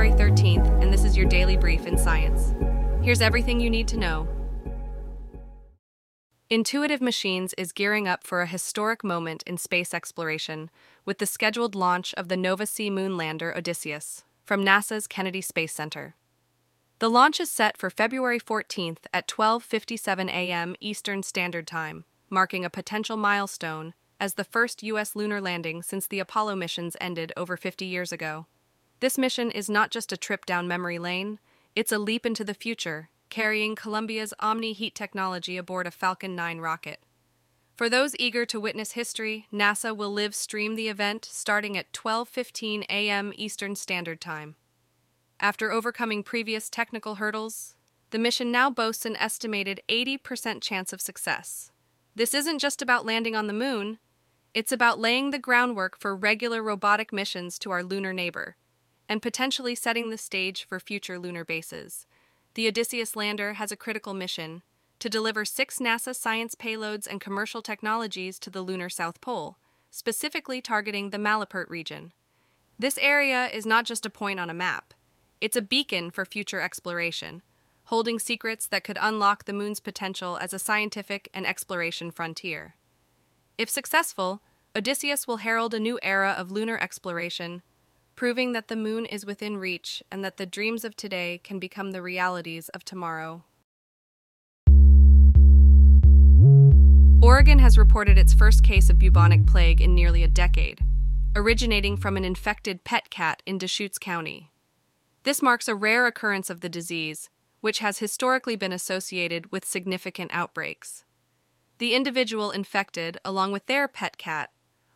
February 13th, and this is your daily brief in science. Here's everything you need to know. Intuitive Machines is gearing up for a historic moment in space exploration with the scheduled launch of the Nova C moon lander Odysseus from NASA's Kennedy Space Center. The launch is set for February 14th at 12:57 a.m. Eastern Standard Time, marking a potential milestone as the first US lunar landing since the Apollo missions ended over 50 years ago. This mission is not just a trip down memory lane, it's a leap into the future carrying Columbia's Omni heat technology aboard a Falcon 9 rocket. For those eager to witness history, NASA will live stream the event starting at 12:15 a.m. Eastern Standard Time. After overcoming previous technical hurdles, the mission now boasts an estimated 80% chance of success. This isn't just about landing on the moon, it's about laying the groundwork for regular robotic missions to our lunar neighbor and potentially setting the stage for future lunar bases the Odysseus lander has a critical mission to deliver six NASA science payloads and commercial technologies to the lunar South Pole, specifically targeting the Malapert region. This area is not just a point on a map, it's a beacon for future exploration, holding secrets that could unlock the moon's potential as a scientific and exploration frontier. If successful, Odysseus will herald a new era of lunar exploration proving that the moon is within reach and that the dreams of today can become the realities of tomorrow. Oregon has reported its first case of bubonic plague in nearly a decade, originating from an infected pet cat in Deschutes County. This marks a rare occurrence of the disease, which has historically been associated with significant outbreaks. The individual infected, along with their pet cat,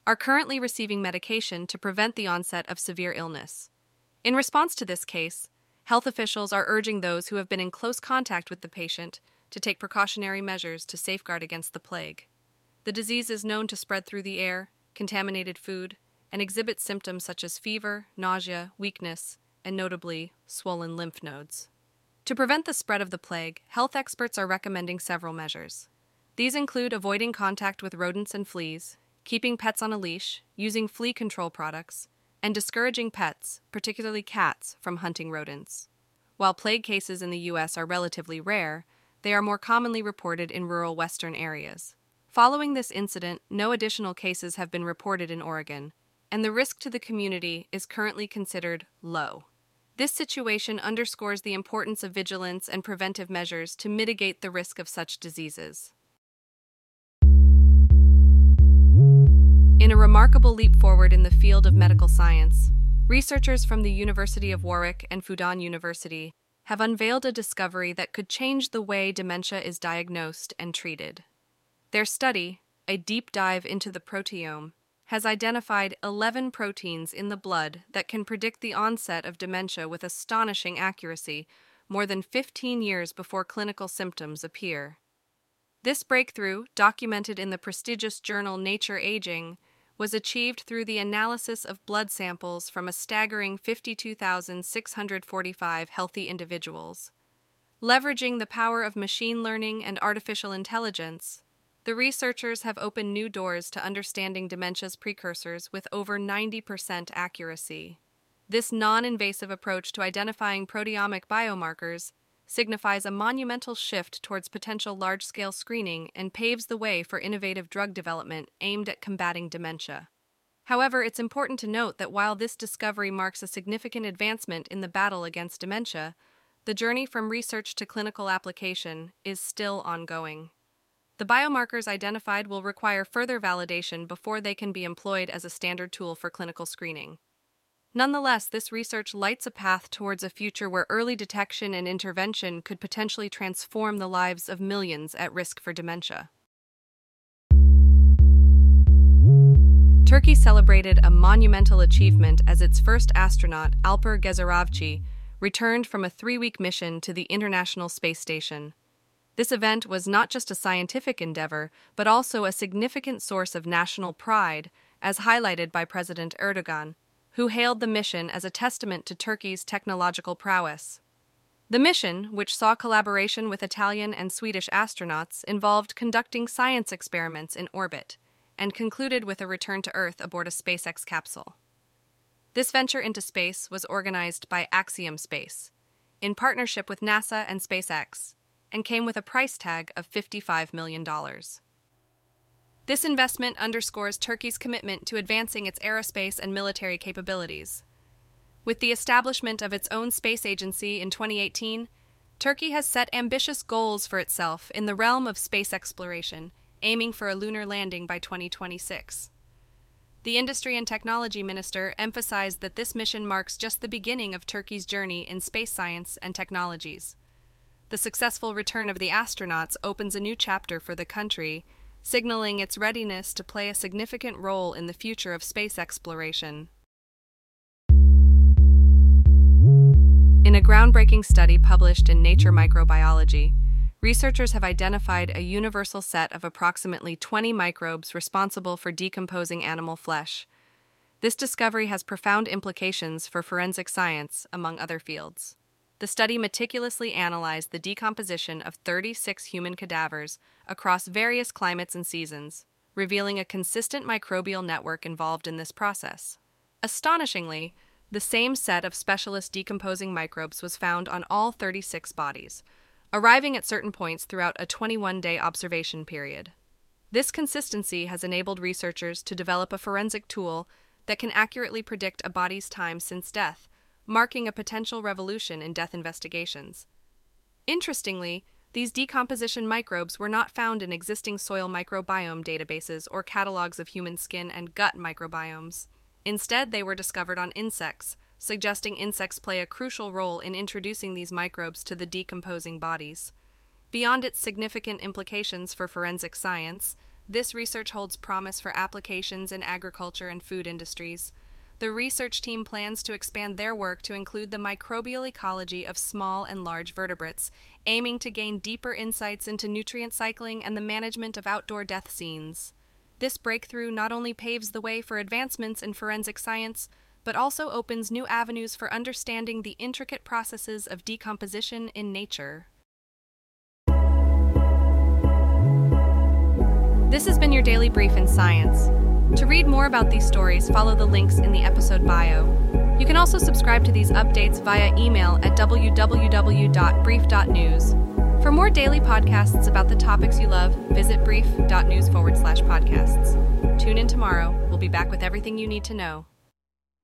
are currently receiving medication to prevent the onset of severe illness. In response to this case, health officials are urging those who have been in close contact with the patient to take precautionary measures to safeguard against the plague. The disease is known to spread through the air, contaminated food, and exhibit symptoms such as fever, nausea, weakness, and notably, swollen lymph nodes. To prevent the spread of the plague, health experts are recommending several measures. These include avoiding contact with rodents and fleas, keeping pets on a leash, using flea control products, and discouraging pets, particularly cats, from hunting rodents. While plague cases in the U.S. are relatively rare, they are more commonly reported in rural western areas. Following this incident, no additional cases have been reported in Oregon, and the risk to the community is currently considered low. This situation underscores the importance of vigilance and preventive measures to mitigate the risk of such diseases. In a remarkable leap forward in the field of medical science, researchers from the University of Warwick and Fudan University have unveiled a discovery that could change the way dementia is diagnosed and treated. Their study, a deep dive into the proteome, has identified 11 proteins in the blood that can predict the onset of dementia with astonishing accuracy more than 15 years before clinical symptoms appear. This breakthrough, documented in the prestigious journal Nature Aging, was achieved through the analysis of blood samples from a staggering 52,645 healthy individuals. Leveraging the power of machine learning and artificial intelligence, the researchers have opened new doors to understanding dementia's precursors with over 90% accuracy. This non invasive approach to identifying proteomic biomarkers signifies a monumental shift towards potential large scale screening and paves the way for innovative drug development aimed at combating dementia. However, it's important to note that while this discovery marks a significant advancement in the battle against dementia, the journey from research to clinical application is still ongoing. The biomarkers identified will require further validation before they can be employed as a standard tool for clinical screening. Nonetheless, this research lights a path towards a future where early detection and intervention could potentially transform the lives of millions at risk for dementia. Turkey celebrated a monumental achievement as its first astronaut, Alper Gezeravci, returned from a three week mission to the International Space Station. This event was not just a scientific endeavor, but also a significant source of national pride, as highlighted by President Erdogan who hailed the mission as a testament to Turkey's technological prowess. The mission, which saw collaboration with Italian and Swedish astronauts, involved conducting science experiments in orbit and concluded with a return to Earth aboard a SpaceX capsule. This venture into space was organized by Axiom Space, in partnership with NASA and SpaceX, and came with a price tag of $55 million. This investment underscores Turkey's commitment to advancing its aerospace and military capabilities. With the establishment of its own space agency in 2018, Turkey has set ambitious goals for itself in the realm of space exploration, aiming for a lunar landing by 2026. The Industry and Technology Minister emphasized that this mission marks just the beginning of Turkey's journey in space science and technologies. The successful return of the astronauts opens a new chapter for the country, signaling its readiness to play a significant role in the future of space exploration. In a groundbreaking study published in Nature Microbiology, researchers have identified a universal set of approximately 20 microbes responsible for decomposing animal flesh. This discovery has profound implications for forensic science, among other fields. The study meticulously analyzed the decomposition of 36 human cadavers across various climates and seasons, revealing a consistent microbial network involved in this process. Astonishingly, the same set of specialist decomposing microbes was found on all 36 bodies, arriving at certain points throughout a 21 day observation period. This consistency has enabled researchers to develop a forensic tool that can accurately predict a body's time since death, marking a potential revolution in death investigations. Interestingly, these decomposition microbes were not found in existing soil microbiome databases or catalogs of human skin and gut microbiomes. Instead, they were discovered on insects, suggesting insects play a crucial role in introducing these microbes to the decomposing bodies. Beyond its significant implications for forensic science, this research holds promise for applications in agriculture and food industries. The research team plans to expand their work to include the microbial ecology of small and large vertebrates, aiming to gain deeper insights into nutrient cycling and the management of outdoor death scenes. This breakthrough not only paves the way for advancements in forensic science, but also opens new avenues for understanding the intricate processes of decomposition in nature. This has been your daily brief in science. To read more about these stories, follow the links in the episode bio. You can also subscribe to these updates via email at www.brief.news. For more daily podcasts about the topics you love, visit brief.news forward slash podcasts. Tune in tomorrow. We'll be back with everything you need to know.